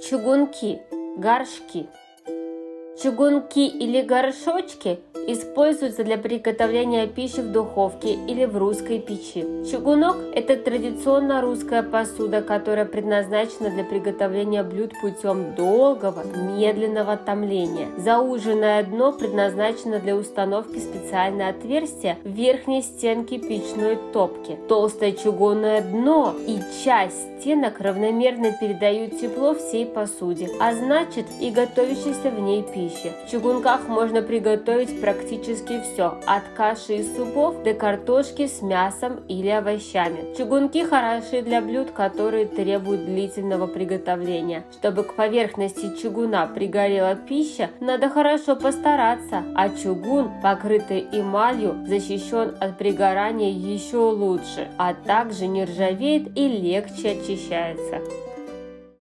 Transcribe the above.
Чугунки, горшки. Чугунки или горшочки используются для приготовления пищи в духовке или в русской печи. Чугунок – это традиционно русская посуда, которая предназначена для приготовления блюд путем долгого, медленного томления. Зауженное дно предназначено для установки специального отверстия в верхней стенке печной топки. Толстое чугунное дно и часть стенок равномерно передают тепло всей посуде, а значит и готовящейся в ней пищи. В чугунках можно приготовить практически все, от каши и супов до картошки с мясом или овощами. Чугунки хороши для блюд, которые требуют длительного приготовления. Чтобы к поверхности чугуна пригорела пища, надо хорошо постараться, а чугун, покрытый эмалью, защищен от пригорания еще лучше, а также не ржавеет и легче очищается.